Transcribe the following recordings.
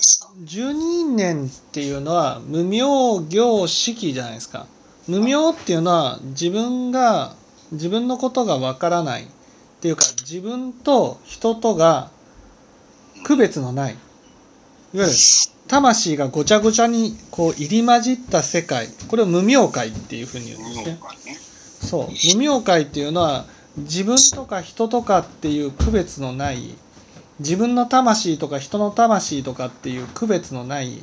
ですか十二因縁っていうのは無名行式じゃないですか。無名っていうのは自分が自分のことがわからないっていうか自分と人とが区別のない。いわゆる魂がごちゃごちゃにこう入り混じった世界。これを無名界っていうふうに言うんですね。そう。無名界っていうのは自分とか人とかっていう区別のない自分の魂とか人の魂とかっていう区別のない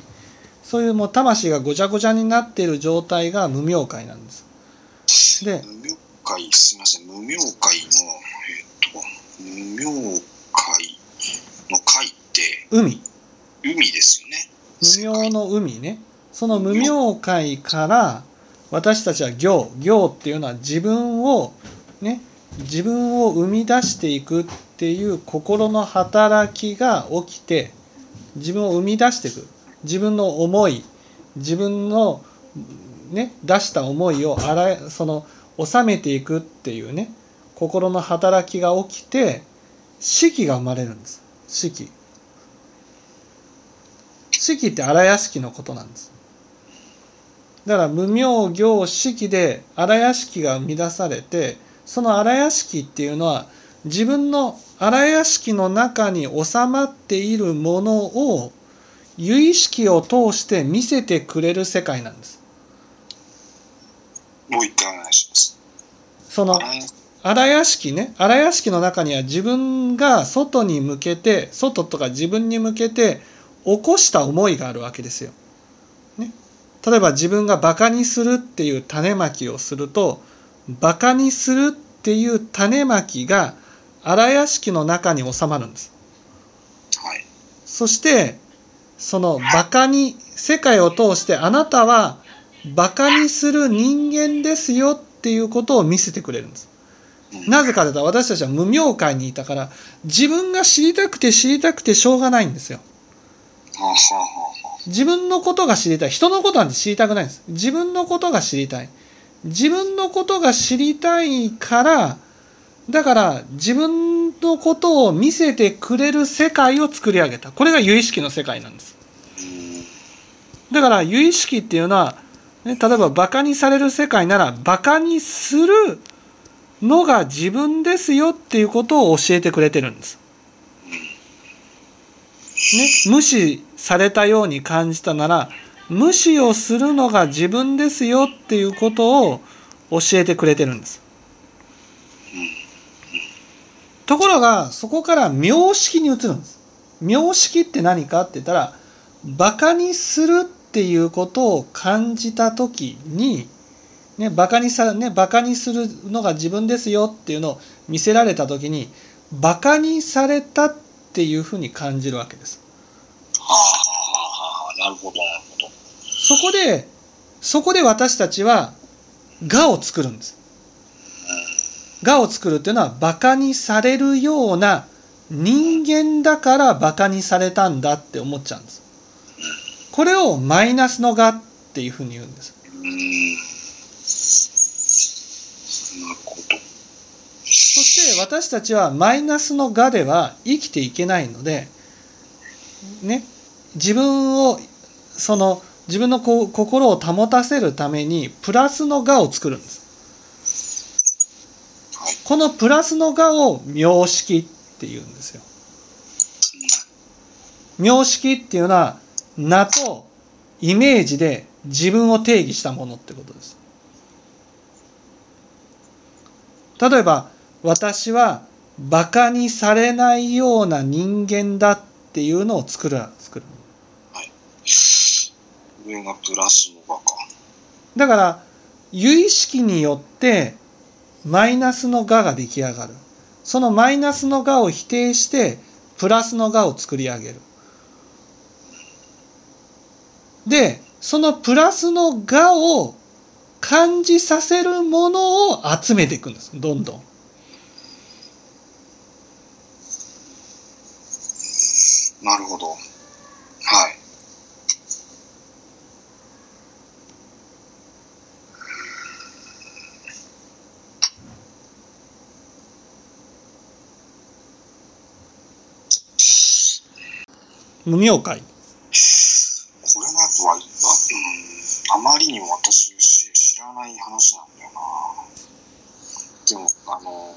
そういうもう魂がごちゃごちゃになっている状態が無名界なんです。で無名会すみません。無名会のえっ、と無名会の会って海。海ですよね。無名の海ね。その無名界から私たちは行。行っていうのは自分をね自分を生み出していくっていう心の働きが起きて自分を生み出していく。自分の思い自分のね出した思いをあらその収めていくっていうね心の働きが起きて式が生まれるんです。式式って荒屋敷のことなんです。だから無名行式で荒屋敷が生み出されてその荒屋敷っていうのは自分の荒屋敷の中に収まっているものを由意識を通して見せてくれる世界なんです。もう一回お願いします。そのあ荒屋敷ね荒屋敷の中には自分が外に向けて外とか自分に向けて起こした思いがあるわけですよ。ね、例えば自分がバカにするっていう種まきをするとバカにするっていう種まきが荒屋敷の中に収まるんです。はいそしてそのバカに世界を通してあなたはバカにする人間ですよっていうことを見せてくれるんです。うんなぜかというと私たちは無名界にいたから自分が知りたくて知りたくてしょうがないんですよ。自分のことが知りたい人のことなんて知りたくないんです。自分のことが知りたい。自分のことが知りたいからだから自分のことを見せてくれる世界を作り上げたこれが由意識の世界なんです。だから由意識っていうのは、ね、例えばバカにされる世界ならバカにするのが自分ですよっていうことを教えてくれてるんです。ね、無視されたように感じたなら無視をするのが自分ですよっていうことを教えてくれてるんです。ところがそこから名式に移るんです。名式って何かって言ったらバカにするっていうことを感じた時に、ね、バカにさ、ね、バカにするのが自分ですよっていうのを見せられた時にバカにされたっていうふうに感じるわけです。なるほどなるほどそこでそこで私たちは我を作るんです。我を作るっていうのはバカにされるような人間だからバカにされたんだって思っちゃうんです。これをマイナスの我っていうふうに言うんです。そして私たちはマイナスの我では生きていけないので、ね、自分をその自分のこ心を保たせるためにプラスの我を作るんです。このプラスの我を名式っていうんですよ。名式っていうのは名とイメージで自分を定義したものってことです。例えば私はバカにされないような人間だっていうのを作る。上がプラスのがかだから由意識によってマイナスの我が出来上がる。そのマイナスの我を否定してプラスの我を作り上げる。で、そのプラスの我を感じさせるものを集めていくんです。どんどん。なるほどはい無明会。これがとは、うん、あまりにも私知らない話なんだよな。でも、あの、